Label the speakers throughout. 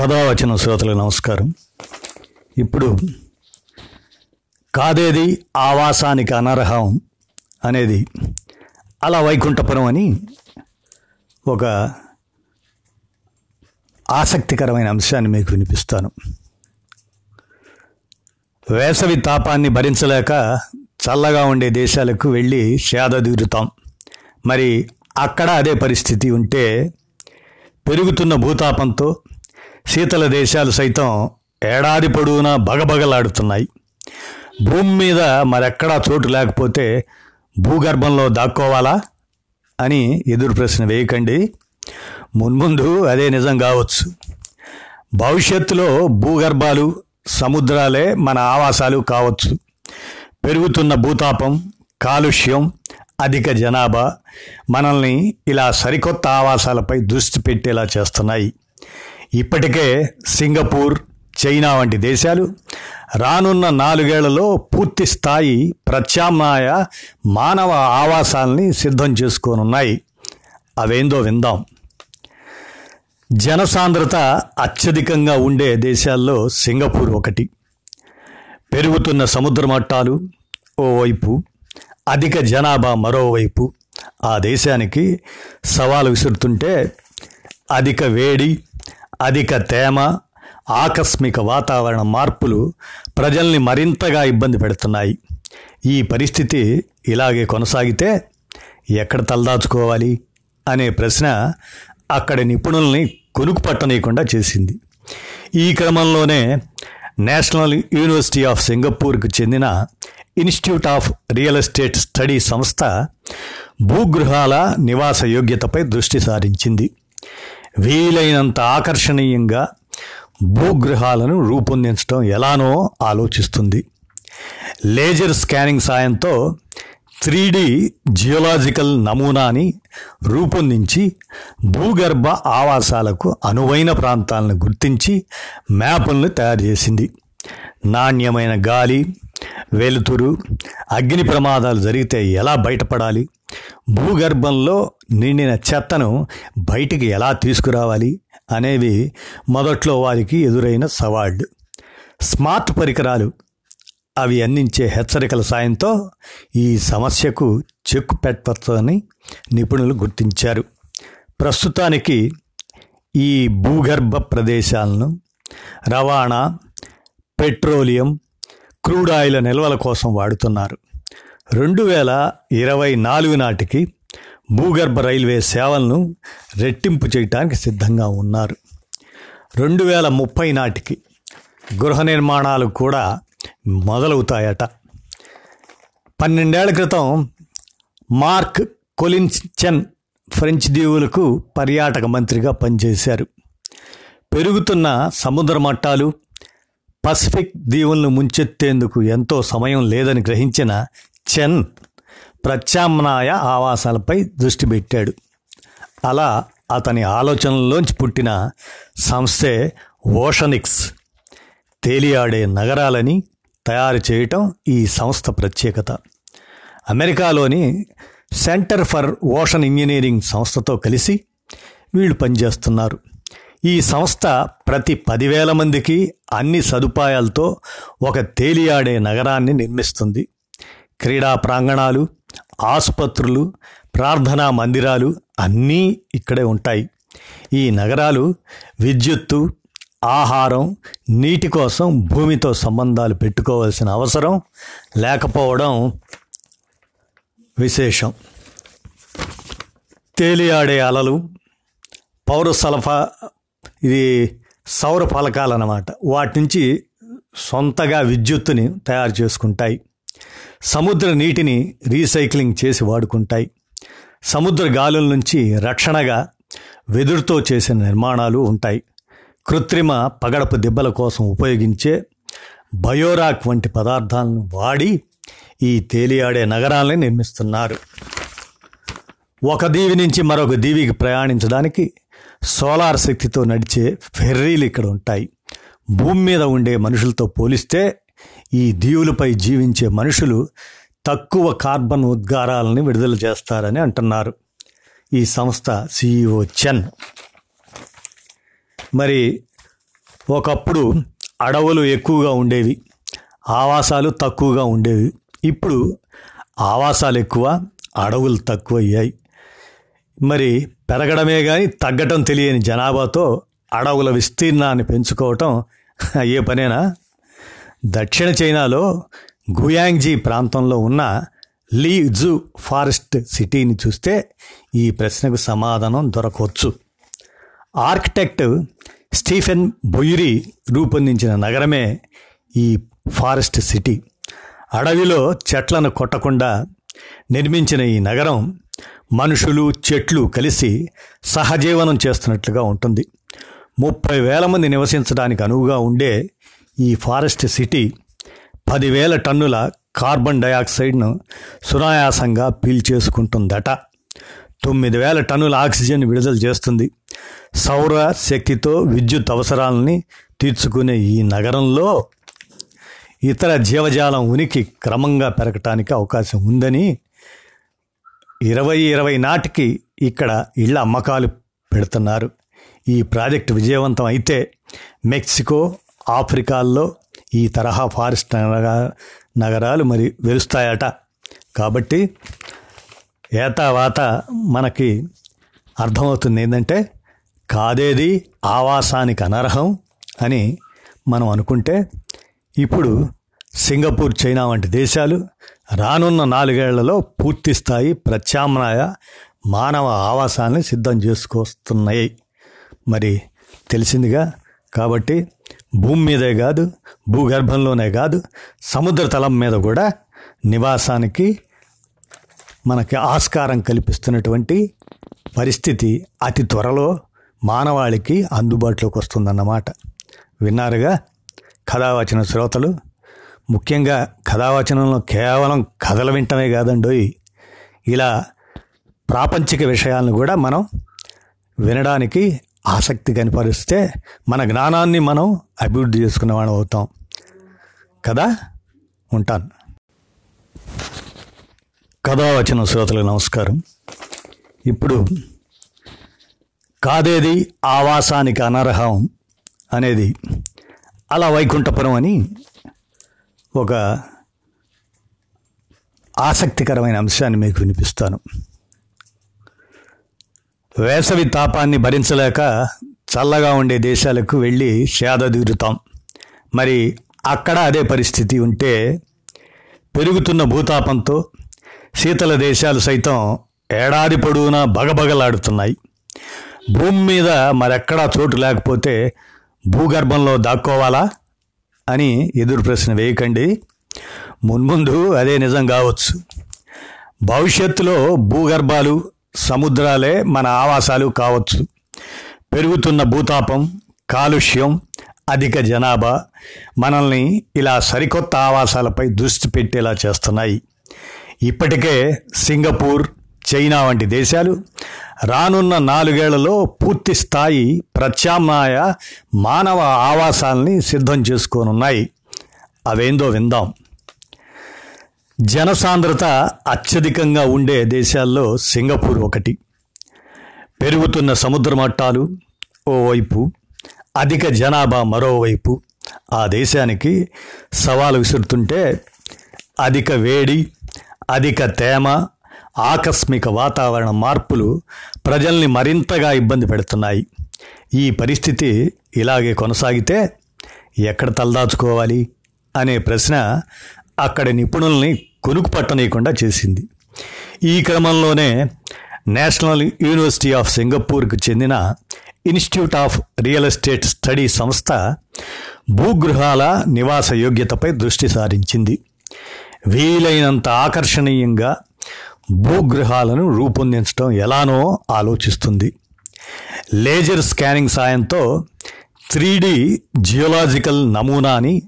Speaker 1: కథావచన వచ్చిన శ్రోతలకు నమస్కారం. ఇప్పుడు కాదేది ఆవాసానికి అనర్హం అనేది అలా వైకుంఠపురం అని ఒక ఆసక్తికరమైన అంశాన్ని మీకు వినిపిస్తాను. వేసవి తాపాన్ని భరించలేక చల్లగా ఉండే దేశాలకు వెళ్ళి సేద మరి అక్కడ అదే పరిస్థితి ఉంటే పెరుగుతున్న భూతాపంతో శీతల దేశాలు సైతం ఏడాది పొడవునా బగబగలాడుతున్నాయి. భూమి మీద మరెక్కడా చోటు లేకపోతే భూగర్భంలో దాక్కోవాలా అని ఎదురు ప్రశ్న వేయకండి. మున్ముందు అదే నిజం కావచ్చు. భవిష్యత్తులో భూగర్భాలు సముద్రాలే మన ఆవాసాలు కావచ్చు. పెరుగుతున్న భూతాపం కాలుష్యం అధిక జనాభా మనల్ని ఇలా సరికొత్త ఆవాసాలపై దృష్టి పెట్టేలా చేస్తున్నాయి. ఇప్పటికే సింగపూర్ చైనా వంటి దేశాలు రానున్న నాలుగేళ్ళలో పూర్తి స్థాయి ప్రత్యామ్నాయ మానవ ఆవాసాల్ని సిద్ధం చేసుకోనున్నాయి. అవేందో విందాం. జనసాంద్రత అత్యధికంగా ఉండే దేశాల్లో సింగపూర్ ఒకటి. పెరుగుతున్న సముద్ర మట్టాలు ఓవైపు అధిక జనాభా మరోవైపు. ఆ దేశానికి సవాలు విసురుతుంటే అధిక వేడి అధిక తేమ ఆకస్మిక వాతావరణ మార్పులు ప్రజల్ని మరింతగా ఇబ్బంది పెడుతున్నాయి. ఈ పరిస్థితి ఇలాగే కొనసాగితే ఎక్కడ తలదాచుకోవాలి అనే ప్రశ్న అక్కడి నిపుణుల్ని కొనుకు పట్టనీయకుండా చేసింది. ఈ క్రమంలోనే నేషనల్ యూనివర్సిటీ ఆఫ్ సింగపూర్కు చెందిన institute of real estate study సంస్థ భూగృహాల నివాస యోగ్యతపై దృష్టి సారించింది. వీలైనంత ఆకర్షణీయంగా భూగృహాలను రూపొందించడం ఎలానో ఆలోచిస్తుంది. లేజర్ స్కానింగ్ సాయంతో త్రీ డి జియోలాజికల్ నమూనాని రూపొందించి భూగర్భ ఆవాసాలకు అనువైన ప్రాంతాలను గుర్తించి మ్యాపులను తయారు చేసింది. నాణ్యమైన గాలి వెలుతురు అగ్ని ప్రమాదాలు జరిగితే ఎలా బయటపడాలి? భూగర్భంలో నిండిన చెత్తను బయటికి ఎలా తీసుకురావాలి అనేవి మొదట్లో వారికి ఎదురైన సవాళ్ళు స్మార్ట్ పరికరాలు అవి అందించే హెచ్చరికల సాయంతో ఈ సమస్యకు చెక్కు పెట్టవచ్చని నిపుణులు గుర్తించారు. ప్రస్తుతానికి ఈ భూగర్భ ప్రదేశాలను రవాణా పెట్రోలియం క్రూడ్ ఆయిల్ నిల్వల కోసం వాడుతున్నారు. రెండు వేల ఇరవై నాలుగు నాటికి భూగర్భ రైల్వే సేవలను రెట్టింపు చేయడానికి సిద్ధంగా ఉన్నారు. రెండు వేల ముప్పై నాటికి గృహ నిర్మాణాలు కూడా మొదలవుతాయట. పన్నెండేళ్ళ క్రితం మార్క్ కొలిన్చెన్ ఫ్రెంచ్ దీవులకు పర్యాటక మంత్రిగా పనిచేశారు. పెరుగుతున్న సముద్ర మట్టాలు పసిఫిక్ దీవులను ముంచెత్తేందుకు ఎంతో సమయం లేదని గ్రహించిన చెన్ ప్రత్యామ్నాయ ఆవాసాలపై దృష్టి పెట్టాడు. అలా అతని ఆలోచనల్లోంచి పుట్టిన సంస్థే ఓషనిక్స్. తేలియాడే నగరాలని తయారు చేయటం ఈ సంస్థ ప్రత్యేకత. అమెరికాలోని సెంటర్ ఫర్ ఓషన్ ఇంజనీరింగ్ సంస్థతో కలిసి వీళ్ళు పనిచేస్తున్నారు. ఈ సంస్థ ప్రతి పదివేల మందికి అన్ని సదుపాయాలతో ఒక తేలియాడే నగరాన్ని నిర్మిస్తుంది. క్రీడా ప్రాంగణాలు ఆసుపత్రులు ప్రార్థనా మందిరాలు అన్నీ ఇక్కడే ఉంటాయి. ఈ నగరాలు విద్యుత్తు ఆహారం నీటి కోసం భూమితో సంబంధాలు పెట్టుకోవాల్సిన అవసరం లేకపోవడం విశేషం. తేలియాడే అలలు పౌర సలఫా ఇది సౌర ఫలకాలు అన్నమాట వాటి నుంచి సొంతగా విద్యుత్తుని తయారు చేసుకుంటాయి. సముద్ర నీటిని రీసైక్లింగ్ చేసి వాడుకుంటాయి. సముద్ర గాలుల నుంచి రక్షణగా వెదురుతో చేసిన నిర్మాణాలు ఉంటాయి. కృత్రిమ పగడపు దెబ్బల కోసం ఉపయోగించే బయోరాక్ వంటి పదార్థాలను వాడి ఈ తేలియాడే నగరాలని నిర్మిస్తున్నారు. ఒక దీవి నుంచి మరొక దీవికి ప్రయాణించడానికి సోలార్ శక్తితో నడిచే ఫెర్రీలు ఇక్కడ ఉంటాయి. భూమి మీద ఉండే మనుషులతో పోలిస్తే ఈ దీవులపై జీవించే మనుషులు తక్కువ కార్బన్ ఉద్గారాలని విడుదల చేస్తారని అంటున్నారు. ఈ సంస్థ సిఇఓ చెన్. మరి ఒకప్పుడు అడవులు ఎక్కువగా ఉండేవి. ఆవాసాలు తక్కువగా ఉండేవి. ఇప్పుడు ఆవాసాలు ఎక్కువ అడవులు తక్కువ అయ్యాయి మరి పెరగడమే కానీ తగ్గటం తెలియని జనాభాతో అడవుల విస్తీర్ణాన్ని పెంచుకోవటం అయ్యే పనేనా? దక్షిణ చైనాలో గుయాంగ్జీ ప్రాంతంలో ఉన్న లీ జూ ఫారెస్ట్ సిటీని చూస్తే ఈ ప్రశ్నకు సమాధానం దొరకవచ్చు ఆర్కిటెక్ట్ స్టీఫెన్ బొయిరీ రూపొందించిన నగరమే ఈ ఫారెస్ట్ సిటీ. అడవిలో చెట్లను కొట్టకుండా నిర్మించిన ఈ నగరం మనుషులు చెట్లు కలిసి సహజీవనం చేస్తున్నట్లుగా ఉంటుంది. ముప్పై వేల మంది నివసించడానికి అనువుగా ఉండే ఈ ఫారెస్ట్ సిటీ పదివేల టన్నుల కార్బన్ డయాక్సైడ్ను సునాయాసంగా పీల్చేసుకుంటుందట తొమ్మిది వేల టన్నుల ఆక్సిజన్ విడుదల చేస్తుంది. సౌర శక్తితో విద్యుత్ అవసరాలని తీర్చుకునే ఈ నగరంలో ఇతర జీవజాలం ఉనికి క్రమంగా పెరగటానికి అవకాశం ఉందని ఇరవై ఇరవై నాటికి ఇక్కడ ఇళ్ళ అమ్మకాలు పెడుతున్నారు. ఈ ప్రాజెక్టు విజయవంతం అయితే మెక్సికో ఆఫ్రికాల్లో ఈ తరహా ఫారెస్ట్ నగరాలు మరి వెలుస్తాయట. కాబట్టి ఏతావాత మనకి అర్థమవుతుంది ఏంటంటే కాదేది ఆవాసానికి అనర్హం అని మనం అనుకుంటే ఇప్పుడు సింగపూర్ చైనా వంటి దేశాలు రానున్న నాలుగేళ్ళలో పూర్తి స్థాయి ప్రత్యామ్నాయ మానవ ఆవాసాన్ని సిద్ధం చేసుకొస్తున్నాయి. మరి తెలిసిందిగా కాబట్టి భూమి మీదే కాదు భూగర్భంలోనే కాదు సముద్ర తలం మీద కూడా నివాసానికి మనకి ఆస్కారం కల్పిస్తున్నటువంటి పరిస్థితి అతి త్వరలో మానవాళికి అందుబాటులోకి వస్తుందన్నమాట. విన్నారుగా? కథావచన శ్రోతలు ముఖ్యంగా కథావచనంలో కేవలం కథలు వింటమే కాదండోయ్. ఇలా ప్రాపంచిక విషయాలను కూడా మనం వినడానికి ఆసక్తి కనపరిస్తే మన జ్ఞానాన్ని మనం అభివృద్ధి చేసుకునే వాళ్ళం అవుతాం. కదా? ఉంటాను. కథావచన శ్రోతలకు నమస్కారం. ఇప్పుడు కాదేది ఆవాసానికి అనర్హం అనేది అలా వైకుంఠపురం అని ఒక ఆసక్తికరమైన అంశాన్ని మీకు వినిపిస్తాను. వేసవి తాపాన్ని భరించలేక చల్లగా ఉండే దేశాలకు వెళ్ళి సేదదీరుతాం మరి అక్కడ అదే పరిస్థితి ఉంటే పెరుగుతున్న భూతాపంతో శీతల దేశాలు సైతం ఏడాది పొడవునా బగబగలాడుతున్నాయి. భూమి మీద మరెక్కడా చోటు లేకపోతే భూగర్భంలో దాక్కోవాలా అని ఎదురు ప్రశ్న వేయకండి. మున్ముందు అదే నిజం కావచ్చు. భవిష్యత్తులో భూగర్భాలు సముద్రాలే మన ఆవాసాలు కావచ్చు. పెరుగుతున్న భూతాపం కాలుష్యం అధిక జనాభా మనల్ని ఇలా సరికొత్త ఆవాసాలపై దృష్టి పెట్టేలా చేస్తున్నాయి. ఇప్పటికే సింగపూర్ చైనా వంటి దేశాలు రానున్న నాలుగేళ్ళలో పూర్తి స్థాయి ప్రత్యామ్నాయ మానవ ఆవాసాలని సిద్ధం చేసుకోనున్నాయి. అవేందో విందాం. జనసాంద్రత అత్యధికంగా ఉండే దేశాల్లో సింగపూర్ ఒకటి. పెరుగుతున్న సముద్ర మట్టాలు ఓవైపు అధిక జనాభా మరోవైపు. ఆ దేశానికి సవాలు విసురుతుంటే అధిక వేడి అధిక తేమ ఆకస్మిక వాతావరణ మార్పులు ప్రజల్ని మరింతగా ఇబ్బంది పెడుతున్నాయి. ఈ పరిస్థితి ఇలాగే కొనసాగితే ఎక్కడ తలదాచుకోవాలి? అనే ప్రశ్న అక్కడి నిపుణుల్ని కొనుకు పట్టనీయకుండా చేసింది. ఈ క్రమంలోనే నేషనల్ యూనివర్సిటీ ఆఫ్ సింగపూర్కు చెందిన institute of real estate study సంస్థ భూగృహాల నివాస యోగ్యతపై దృష్టి సారించింది. వీలైనంత ఆకర్షణీయంగా భూగృహాలను రూపొందించడం ఎలానో ఆలోచిస్తుంది. లేజర్ స్కానింగ్ సాయంతో త్రీ జియోలాజికల్ నమూనాని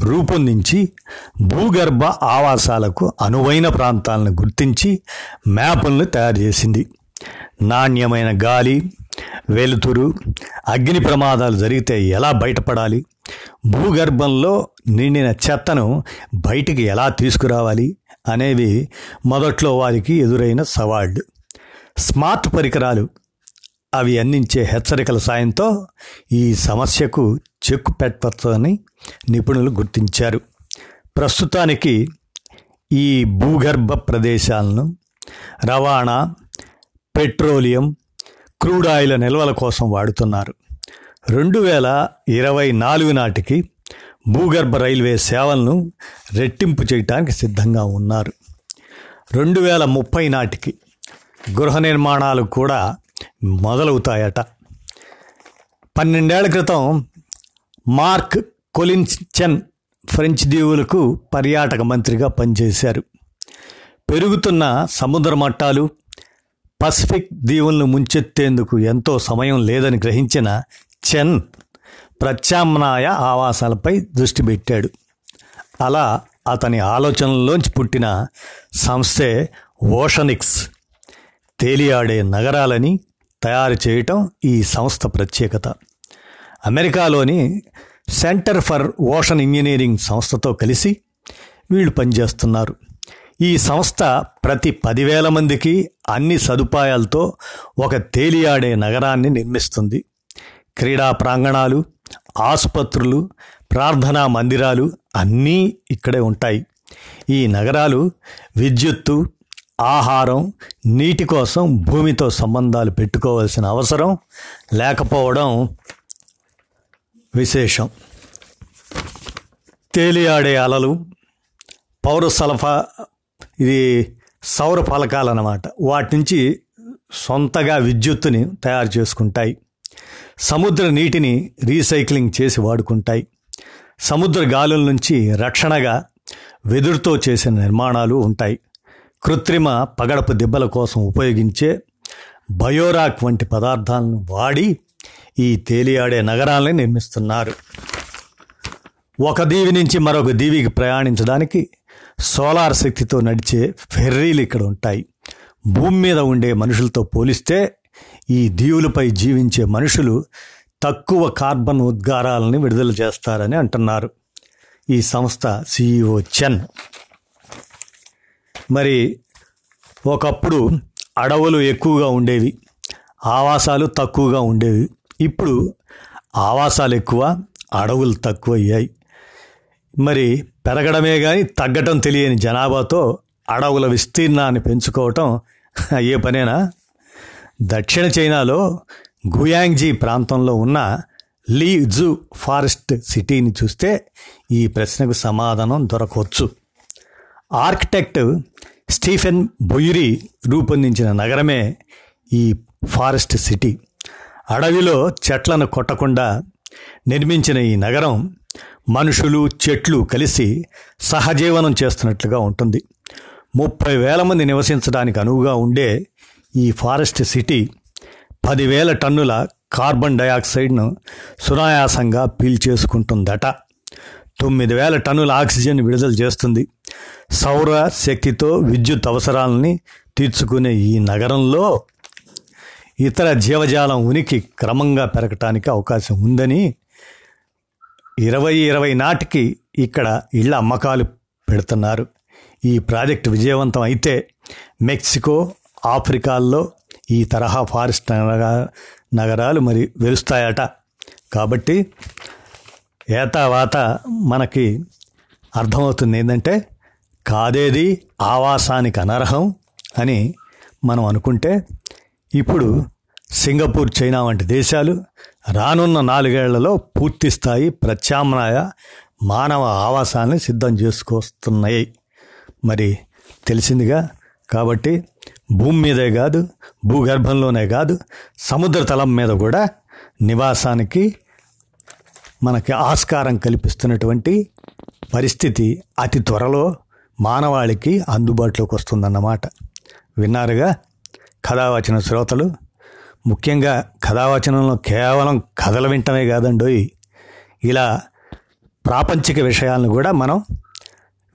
Speaker 1: రూపొందించి భూగర్భ ఆవాసాలకు అనువైన ప్రాంతాలను గుర్తించి మ్యాపులను తయారు చేసింది. నాణ్యమైన గాలి వెలుతురు అగ్ని ప్రమాదాలు జరిగితే ఎలా బయటపడాలి? భూగర్భంలో నిండిన చెత్తను బయటికి ఎలా తీసుకురావాలి? అనేవి మొదట్లో వారికి ఎదురైన సవాళ్ళు స్మార్ట్ పరికరాలు అవి అందించే హెచ్చరికల సాయంతో ఈ సమస్యకు చెక్కు పెట్టవచ్చని నిపుణులు గుర్తించారు. ప్రస్తుతానికి ఈ భూగర్భ ప్రదేశాలను రవాణా పెట్రోలియం క్రూడ్ ఆయిల్ నిల్వల కోసం వాడుతున్నారు. రెండు వేల ఇరవై నాలుగు నాటికి భూగర్భ రైల్వే సేవలను రెట్టింపు చేయడానికి సిద్ధంగా ఉన్నారు. రెండు వేల ముప్పై నాటికి గృహ నిర్మాణాలు కూడా మొదలవుతాయట. పన్నెండేళ్ళ క్రితం మార్క్ కొలిన్చెన్ ఫ్రెంచ్ దీవులకు పర్యాటక మంత్రిగా పనిచేశారు. పెరుగుతున్న సముద్ర మట్టాలు పసిఫిక్ దీవులను ముంచెత్తేందుకు ఎంతో సమయం లేదని గ్రహించిన చెన్ ప్రత్యామ్నాయ ఆవాసాలపై దృష్టి పెట్టాడు. అలా అతని ఆలోచనల్లోంచి పుట్టిన సంస్థే ఓషనిక్స్ తేలియాడే నగరాలని తయారు చేయటం ఈ సంస్థ ప్రత్యేకత. అమెరికాలోని సెంటర్ ఫర్ ఓషన్ ఇంజనీరింగ్ సంస్థతో కలిసి వీళ్ళు పనిచేస్తున్నారు. ఈ సంస్థ ప్రతి పదివేల మందికి అన్ని సదుపాయాలతో ఒక తేలియాడే నగరాన్ని నిర్మిస్తుంది. క్రీడా ప్రాంగణాలు ఆసుపత్రులు ప్రార్థనా మందిరాలు అన్నీ ఇక్కడే ఉంటాయి. ఈ నగరాలు విద్యుత్తు ఆహారం నీటి కోసం భూమితో సంబంధాలు పెట్టుకోవాల్సిన అవసరం లేకపోవడం విశేషం. తేలియాడే అలలు పౌర సలఫా ఇది సౌర ఫలకాలు అన్నమాట. వాటి నుంచి సొంతగా విద్యుత్తుని తయారు చేసుకుంటాయి. సముద్ర నీటిని రీసైక్లింగ్ చేసి వాడుకుంటాయి. సముద్ర గాలుల నుంచి రక్షణగా వెదురుతో చేసిన నిర్మాణాలు ఉంటాయి. కృత్రిమ పగడపు దెబ్బల కోసం ఉపయోగించే బయోరాక్ వంటి పదార్థాలను వాడి ఈ తేలియాడే నగరాలని నిర్మిస్తున్నారు. ఒక దీవి నుంచి మరొక దీవికి ప్రయాణించడానికి సోలార్ శక్తితో నడిచే ఫెర్రీలు ఇక్కడ ఉంటాయి. భూమి మీద ఉండే మనుషులతో పోలిస్తే ఈ దీవులపై జీవించే మనుషులు తక్కువ కార్బన్ ఉద్గారాలని విడుదల చేస్తారని అంటున్నారు. ఈ సంస్థ సిఇఓ చెన్. మరి ఒకప్పుడు అడవులు ఎక్కువగా ఉండేవి ఆవాసాలు తక్కువగా ఉండేవి. ఇప్పుడు ఆవాసాలు ఎక్కువ అడవులు తక్కువ అయ్యాయి మరి పెరగడమే కానీ తగ్గటం తెలియని జనాభాతో అడవుల విస్తీర్ణాన్ని పెంచుకోవటం అయ్యే పనేనా? దక్షిణ చైనాలో గుయాంగ్జీ ప్రాంతంలో ఉన్న లీ జూ ఫారెస్ట్ సిటీని చూస్తే ఈ ప్రశ్నకు సమాధానం దొరకవచ్చు ఆర్కిటెక్ట్ స్టీఫెన్ బొయ్యురి రూపొందించిన నగరమే ఈ ఫారెస్ట్ సిటీ. అడవిలో చెట్లను కొట్టకుండా నిర్మించిన ఈ నగరం మనుషులు చెట్లు కలిసి సహజీవనం చేస్తున్నట్లుగా ఉంటుంది. ముప్పై వేల మంది నివసించడానికి అనువుగా ఉండే ఈ ఫారెస్ట్ సిటీ పదివేల టన్నుల కార్బన్ డయాక్సైడ్ను సునాయాసంగా పీల్చేసుకుంటుందట. తొమ్మిది వేల టన్నుల ఆక్సిజన్ విడుదల చేస్తుంది. సౌర శక్తితో విద్యుత్ అవసరాలని తీర్చుకునే ఈ నగరంలో ఇతర జీవజాలం ఉనికి క్రమంగా పెరగటానికి అవకాశం ఉందని ఇరవై ఇరవై నాటికి ఇక్కడ ఇళ్ళ అమ్మకాలు పెడుతున్నారు. ఈ ప్రాజెక్టు విజయవంతం అయితే మెక్సికో ఆఫ్రికాల్లో ఈ తరహా ఫారెస్ట్ నగరాలు మరి వెలుస్తాయట. కాబట్టి ఏతావాత మనకి అర్థమవుతుంది ఏంటంటే కాదేది ఆవాసానికి అనర్హం అని మనం అనుకుంటే ఇప్పుడు సింగపూర్ చైనా వంటి దేశాలు రానున్న నాలుగేళ్ళలో పూర్తి స్థాయి ప్రత్యామ్నాయ మానవ ఆవాసాన్ని సిద్ధం చేసుకొస్తున్నాయి. మరి తెలిసిందిగా కాబట్టి భూమి మీదే కాదు భూగర్భంలోనే కాదు సముద్ర తలం మీద కూడా నివాసానికి మనకి ఆస్కారం కల్పిస్తున్నటువంటి పరిస్థితి అతి త్వరలో మానవాళికి అందుబాటులోకి వస్తుందన్నమాట. విన్నారుగా? కథావచన శ్రోతలు ముఖ్యంగా కథావచనంలో కేవలం కథలు వింటమే కాదండోయ్. ఇలా ప్రాపంచిక విషయాలను కూడా మనం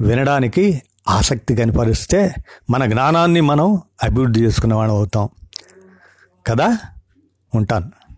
Speaker 1: వినడానికి ఆసక్తి కనపరిస్తే మన జ్ఞానాన్ని మనం అభివృద్ధి చేసుకునే వాళ్ళం అవుతాం. కదా? ఉంటాను.